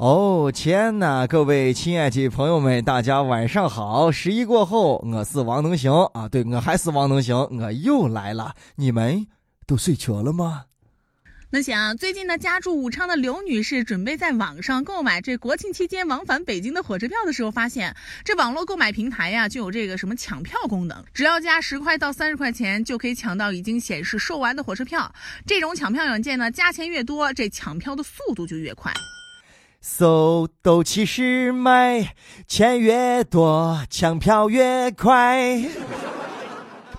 哦天呐，各位亲爱的朋友们，大家晚上好！十一过后，我是王能行啊，对我还是王能行，我又来了。你们都睡着了吗？那想最近呢，家住武昌的刘女士准备在网上购买这国庆期间往返北京的火车票的时候，发现这网络购买平台呀就有这个什么抢票功能，只要加十块到三十块钱就可以抢到已经显示售完的火车票。这种抢票软件呢，加钱越多，这抢票的速度就越快。搜斗气时买，钱越多，抢票越快。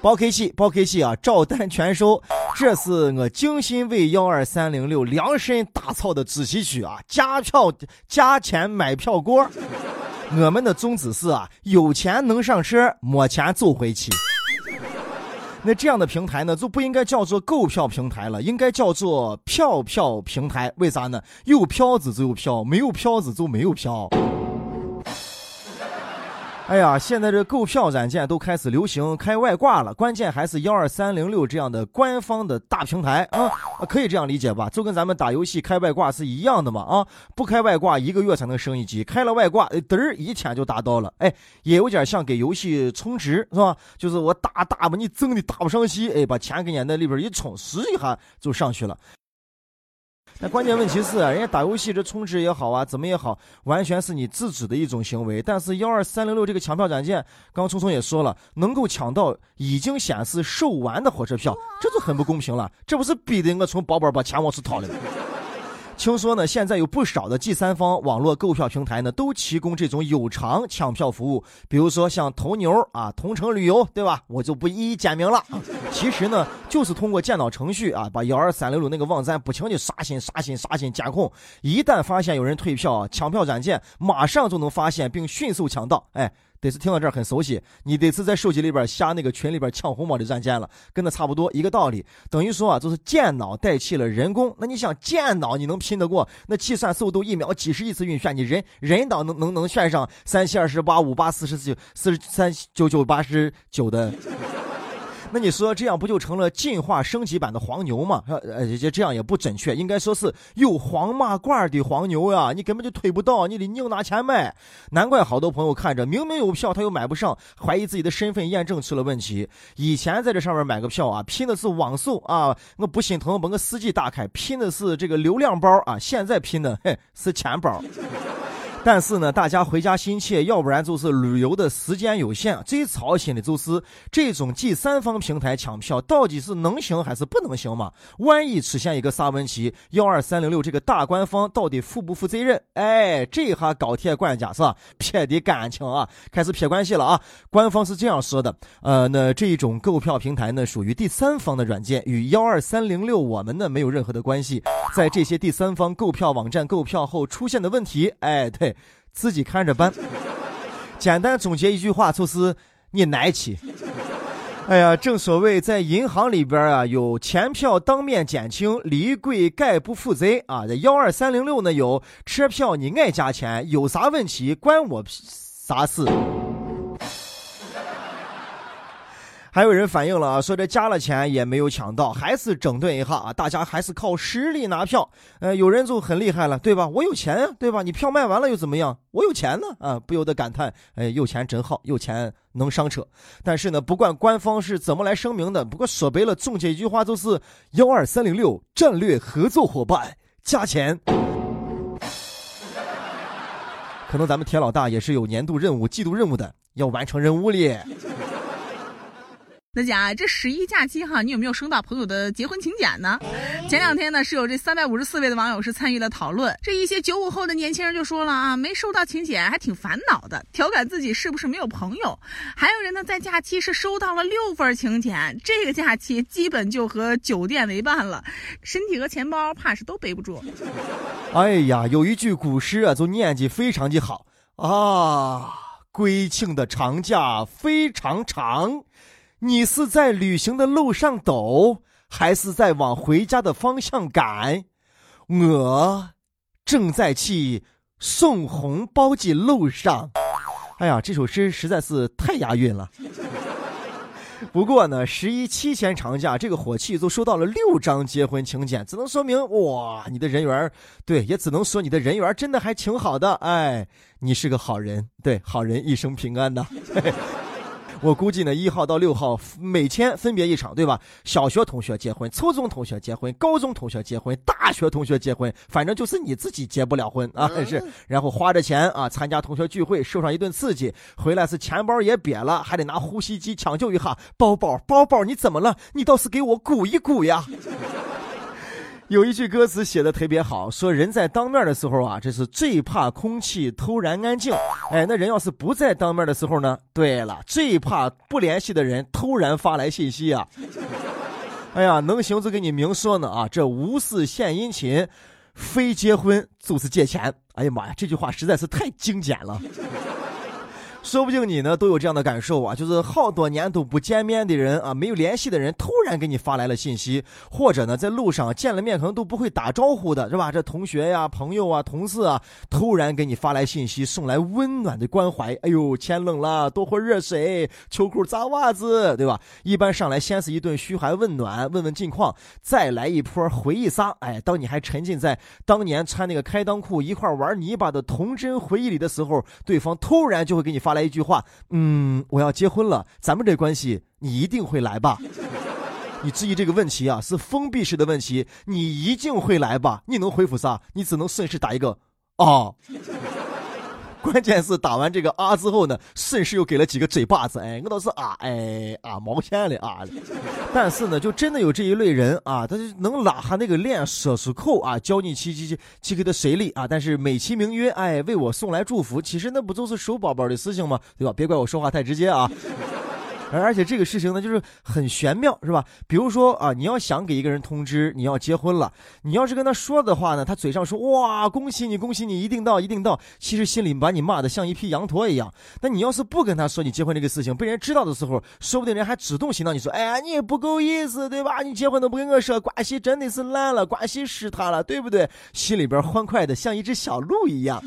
包客气，包客气啊！照单全收，这是我精心为幺二三零六量身打造的主题曲啊！加票加钱买票锅，我们的宗旨是啊，有钱能上车，没钱走回去。那这样的平台呢，就不应该叫做购票平台了，应该叫做票票平台。为啥呢？有票子就有票，没有票子就没有票。哎呀，现在这购票软件都开始流行开外挂了，关键还是幺二三零六这样的官方的大平台啊，可以这样理解吧？就跟咱们打游戏开外挂是一样的嘛啊，不开外挂一个月才能升一级，开了外挂，嘚儿一天就达到了，哎，也有点像给游戏充值是吧？就是我打打吧，你挣的打不上戏，哎，把钱给你那里边一充，试一下就上去了。那关键问题是，人家打游戏这充值也好啊，怎么也好，完全是你自主的一种行为。但是幺二三零六这个抢票软件，刚聪聪也说了，能够抢到已经显示售完的火车票，这就很不公平了。这不是逼的我从包包把钱往出掏了吗？听说呢，现在有不少的第三方网络购票平台呢，都提供这种有偿抢票服务。比如说像头牛啊、同城旅游，对吧？我就不一一简明了。其实呢，就是通过电脑程序啊，把幺二三六六那个网站不停的刷新、刷新、刷新监控。一旦发现有人退票，抢票软件马上就能发现并迅速抢到。哎。得是听到这儿很熟悉，你得是在手机里边下那个群里边抢红包的软件了，跟那差不多一个道理。等于说啊，就是电脑代替了人工。那你想，电脑你能拼得过那计算速度一秒几十亿次运算？你人人脑能能能算上三七二十八五八四十九四十三九九八十九的？那你说这样不就成了进化升级版的黄牛吗？呃，这这样也不准确，应该说是有黄马褂的黄牛呀，你根本就推不到，你得硬拿钱买。难怪好多朋友看着明明有票，他又买不上，怀疑自己的身份验证出了问题。以前在这上面买个票啊，拼的是网速啊，我不心疼把我司机打开，拼的是这个流量包啊，现在拼的嘿是钱包。但是呢，大家回家心切，要不然就是旅游的时间有限。最操心的就是这种第三方平台抢票，到底是能行还是不能行嘛？万一出现一个啥问题，幺二三零六这个大官方到底负不负责任？哎，这下高铁管家是吧？撇的感情啊，开始撇关系了啊！官方是这样说的：呃，那这种购票平台呢，属于第三方的软件，与幺二三零六我们呢没有任何的关系。在这些第三方购票网站购票后出现的问题，哎，对。自己看着办。简单总结一句话，就是你来起。哎呀，正所谓在银行里边啊，有钱票当面减轻，离柜概不负责啊。这幺二三零六呢，有车票你爱加钱，有啥问题关我啥事。还有人反映了啊，说这加了钱也没有抢到，还是整顿一下啊，大家还是靠实力拿票。呃，有人就很厉害了，对吧？我有钱，对吧？你票卖完了又怎么样？我有钱呢，啊，不由得感叹，哎，有钱真好，有钱能上车。但是呢，不管官方是怎么来声明的，不过说白了，总结一句话就是幺二三零六战略合作伙伴加钱。可能咱们铁老大也是有年度任务、季度任务的，要完成任务哩。那讲这十一假期哈，你有没有收到朋友的结婚请柬呢？前两天呢，是有这三百五十四位的网友是参与了讨论。这一些九五后的年轻人就说了啊，没收到请柬还挺烦恼的，调侃自己是不是没有朋友。还有人呢，在假期是收到了六份请柬，这个假期基本就和酒店为伴了，身体和钱包怕是都背不住。哎呀，有一句古诗啊，就念记非常的好啊，归庆的长假非常长。你是在旅行的路上抖，还是在往回家的方向赶？我正在去送红包的路上。哎呀，这首诗实在是太押韵了。不过呢，十一七天长假，这个火气都收到了六张结婚请柬，只能说明哇，你的人缘对，也只能说你的人缘真的还挺好的。哎，你是个好人，对，好人一生平安呐。我估计呢，一号到六号每天分别一场，对吧？小学同学结婚，初中同学结婚，高中同学结婚，大学同学结婚，反正就是你自己结不了婚啊，是。然后花着钱啊，参加同学聚会，受上一顿刺激，回来是钱包也瘪了，还得拿呼吸机抢救一下。包包，包包，你怎么了？你倒是给我鼓一鼓呀！有一句歌词写的特别好，说人在当面的时候啊，这是最怕空气突然安静。哎，那人要是不在当面的时候呢？对了，最怕不联系的人突然发来信息啊。哎呀，能行就给你明说呢啊，这无事献殷勤，非结婚就是借钱。哎呀妈呀，这句话实在是太精简了。说不定你呢都有这样的感受啊，就是好多年都不见面的人啊，没有联系的人，突然给你发来了信息，或者呢在路上见了面可能都不会打招呼的是吧？这同学呀、朋友啊、同事啊，突然给你发来信息，送来温暖的关怀。哎呦，天冷了，多喝热水，秋裤扎袜子，对吧？一般上来先是一顿嘘寒问暖，问问近况，再来一波回忆杀。哎，当你还沉浸在当年穿那个开裆裤一块玩泥巴的童真回忆里的时候，对方突然就会给你发。发来一句话，嗯，我要结婚了，咱们这关系你一定会来吧？你质疑这个问题啊，是封闭式的问题，你一定会来吧？你能回复啥？你只能顺势打一个哦。关键是打完这个啊之后呢，顺势又给了几个嘴巴子。哎，我倒是啊，哎啊，毛线的啊。但是呢，就真的有这一类人啊，他就能拉下那个链说出口啊，教你去去去去给他谁力啊。但是美其名曰哎为我送来祝福，其实那不就是收宝宝的事情吗？对吧？别怪我说话太直接啊。而而且这个事情呢，就是很玄妙，是吧？比如说啊，你要想给一个人通知你要结婚了，你要是跟他说的话呢，他嘴上说哇恭喜你恭喜你一定到一定到，其实心里把你骂的像一匹羊驼一样。那你要是不跟他说你结婚这个事情，被人知道的时候，说不定人还主动寻到你说，哎呀你也不够意思，对吧？你结婚都不跟我说，关系真的是烂了，关系失塌了，对不对？心里边欢快的像一只小鹿一样。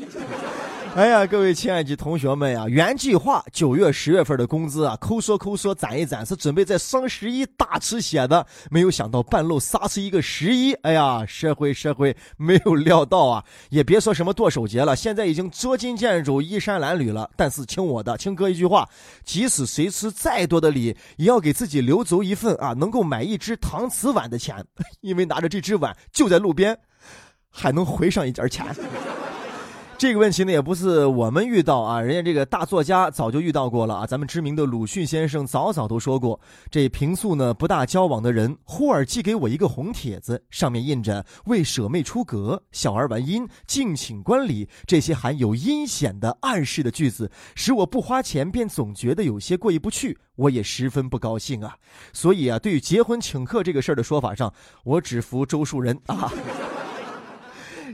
哎呀，各位亲爱的同学们呀，原计划九月、十月份的工资啊，抠说抠说攒一攒，是准备在双十一大吃血的。没有想到半路杀出一个十一，哎呀，社会社会没有料到啊！也别说什么剁手节了，现在已经捉襟见肘、衣衫褴褛了。但是听我的，听哥一句话，即使谁吃再多的礼，也要给自己留足一份啊，能够买一只搪瓷碗的钱，因为拿着这只碗就在路边，还能回上一点钱。这个问题呢，也不是我们遇到啊，人家这个大作家早就遇到过了啊。咱们知名的鲁迅先生早早都说过，这平素呢不大交往的人，忽而寄给我一个红帖子，上面印着“为舍妹出阁，小儿玩音，敬请观礼”这些含有阴险的暗示的句子，使我不花钱便总觉得有些过意不去，我也十分不高兴啊。所以啊，对于结婚请客这个事儿的说法上，我只服周树人啊。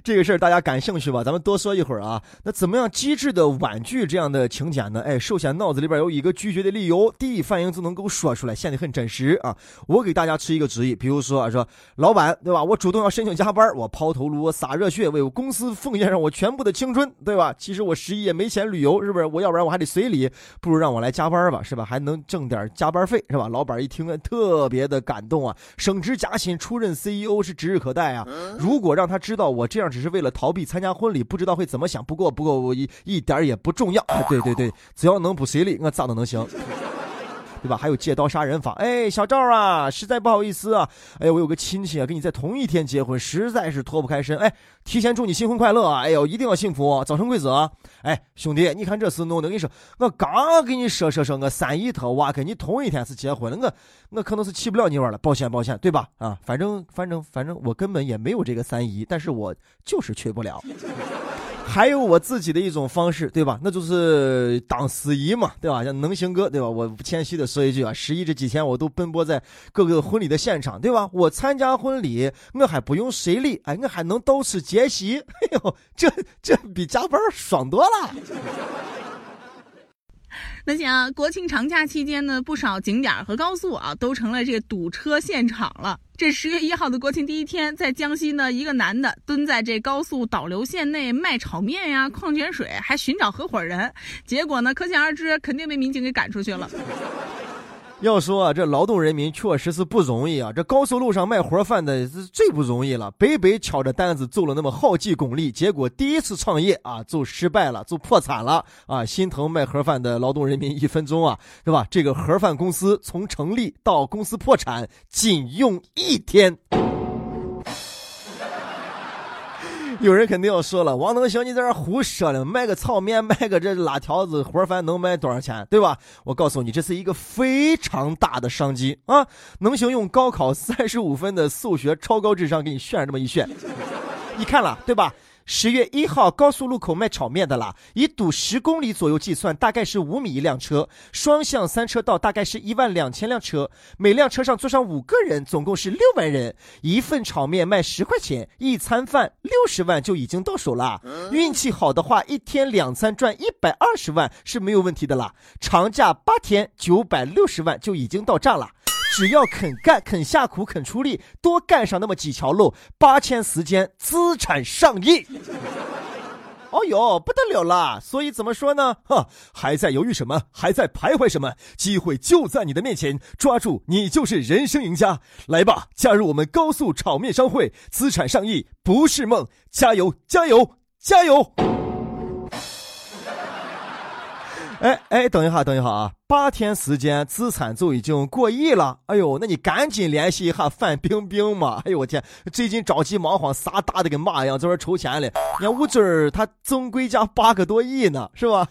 这个事儿大家感兴趣吧？咱们多说一会儿啊。那怎么样机智的婉拒这样的请柬呢？哎，首先脑子里边有一个拒绝的理由，第一反应就能够说出来，显得很真实啊。我给大家出一个主意，比如说啊说老板对吧？我主动要申请加班，我抛头颅，我洒热血，为我公司奉献上我全部的青春，对吧？其实我十一也没钱旅游，是不是？我要不然我还得随礼，不如让我来加班吧，是吧？还能挣点加班费，是吧？老板一听特别的感动啊，升职加薪，出任 CEO 是指日可待啊。如果让他知道我这样。只是为了逃避参加婚礼，不知道会怎么想。不过，不过我一一点也不重要。对对对，只要能不随礼，我咋都能行。对吧？还有借刀杀人法。哎，小赵啊，实在不好意思啊。哎我有个亲戚啊，跟你在同一天结婚，实在是脱不开身。哎，提前祝你新婚快乐啊！哎呦，一定要幸福，早生贵子啊！哎，兄弟，你看这事弄的，跟你说，我刚给你说说说，我三姨她娃跟你同一天是结婚了，我我可能是去不了你玩了，抱歉抱歉，对吧？啊，反正反正反正我根本也没有这个三姨，但是我就是去不了。还有我自己的一种方式，对吧？那就是当司仪嘛，对吧？像能行哥，对吧？我谦虚的说一句啊，十一这几天我都奔波在各个婚礼的现场，对吧？我参加婚礼，我还不用随礼，哎，我还能到处结席，哎呦，这这比加班爽多了。那像国庆长假期间呢，不少景点和高速啊，都成了这个堵车现场了。这十月一号的国庆第一天，在江西呢，一个男的蹲在这高速导流线内卖炒面呀、矿泉水，还寻找合伙人，结果呢，可想而知，肯定被民警给赶出去了。要说啊，这劳动人民确实是不容易啊！这高速路上卖盒饭的是最不容易了，北北挑着担子做了那么好几公里，结果第一次创业啊，就失败了，就破产了啊！心疼卖盒饭的劳动人民一分钟啊，对吧？这个盒饭公司从成立到公司破产，仅用一天。有人肯定要说了，王能行，你在这胡说了，卖个炒面，卖个这辣条子盒饭能卖多少钱，对吧？我告诉你，这是一个非常大的商机啊！能行用高考三十五分的数学超高智商给你炫这么一炫，你看了对吧？十月一号高速路口卖炒面的啦，以堵十公里左右计算，大概是五米一辆车，双向三车道大概是一万两千辆车，每辆车上坐上五个人，总共是六万人。一份炒面卖十块钱，一餐饭六十万就已经到手了。运气好的话，一天两餐赚一百二十万是没有问题的啦。长假八天，九百六十万就已经到账了。只要肯干、肯下苦、肯出力，多干上那么几条路，八千时间资产上亿。哦哟，不得了啦！所以怎么说呢？哈，还在犹豫什么？还在徘徊什么？机会就在你的面前，抓住，你就是人生赢家！来吧，加入我们高速炒面商会，资产上亿不是梦！加油，加油，加油！哎哎，等一下，等一下啊！八天时间，资产就已经过亿了。哎呦，那你赶紧联系一下范冰冰嘛！哎呦我天，最近着急忙慌，啥大的跟马一样，在这筹钱嘞。你看吴尊儿他总归家八个多亿呢，是吧？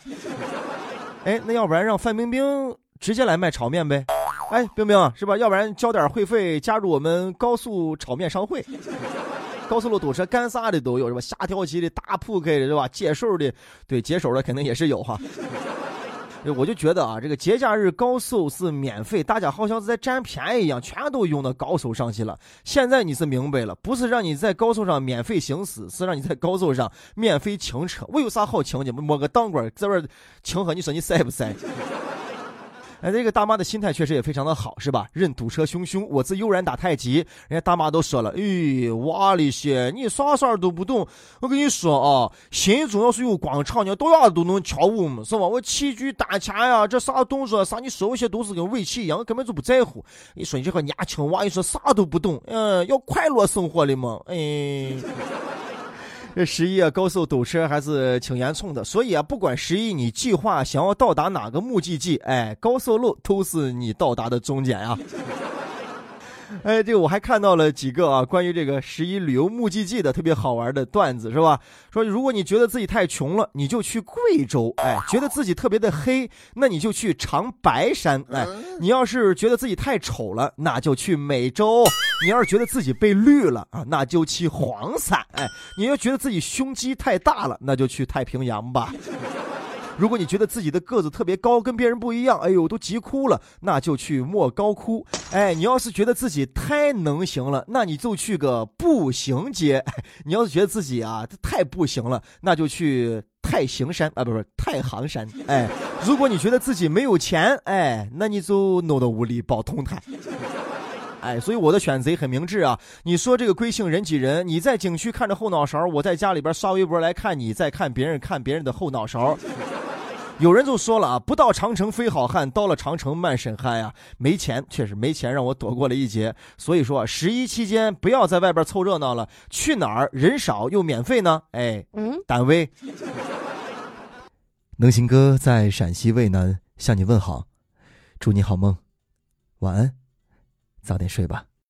哎，那要不然让范冰冰直接来卖炒面呗？哎，冰冰是吧？要不然交点会费，加入我们高速炒面商会。高速路堵车，干啥的都有是吧？下跳棋的、打扑克的是吧？接手的，对，接手的肯定也是有哈。我就觉得啊，这个节假日高速是免费，大家好像是在占便宜一样，全都用到高速上去了。现在你是明白了，不是让你在高速上免费行驶，是让你在高速上免费停车。我有啥好停的？摸个当官在这停喝，你说你塞不塞？哎，这个大妈的心态确实也非常的好，是吧？任堵车汹汹，我自悠然打太极。人家大妈都说了，哎，哇哩些，你啥事儿都不懂。我跟你说啊，心中要是有广场，你到哪都能跳舞嘛，是吧？我器具单拳呀，这啥动作啥，你说我些都是跟围棋一样，根本就不在乎。你说你这个年轻娃，你说啥都不懂，嗯，要快乐生活的嘛，哎。这十一啊，高速堵车还是挺严重的，所以啊，不管十一你计划想要到达哪个目的地，哎，高速路都是你到达的终点啊。哎，这个我还看到了几个啊，关于这个十一旅游目的地的特别好玩的段子，是吧？说如果你觉得自己太穷了，你就去贵州；哎，觉得自己特别的黑，那你就去长白山；哎，你要是觉得自己太丑了，那就去美洲；你要是觉得自己被绿了啊，那就去黄山；哎，你要觉得自己胸肌太大了，那就去太平洋吧。如果你觉得自己的个子特别高，跟别人不一样，哎呦，都急哭了，那就去莫高窟。哎，你要是觉得自己太能行了，那你就去个步行街。你要是觉得自己啊太不行了，那就去太行山啊，不是太行山。哎，如果你觉得自己没有钱，哎，那你就弄到屋里包通台。哎，所以我的选择很明智啊！你说这个贵姓人挤人？你在景区看着后脑勺，我在家里边刷微博来看你，在看别人看别人的后脑勺。有人就说了啊，不到长城非好汉，到了长城慢审嗨呀。没钱，确实没钱，让我躲过了一劫。所以说，十一期间不要在外边凑热闹了，去哪儿人少又免费呢？哎，嗯，胆威。能行哥在陕西渭南向你问好，祝你好梦，晚安。早点睡吧。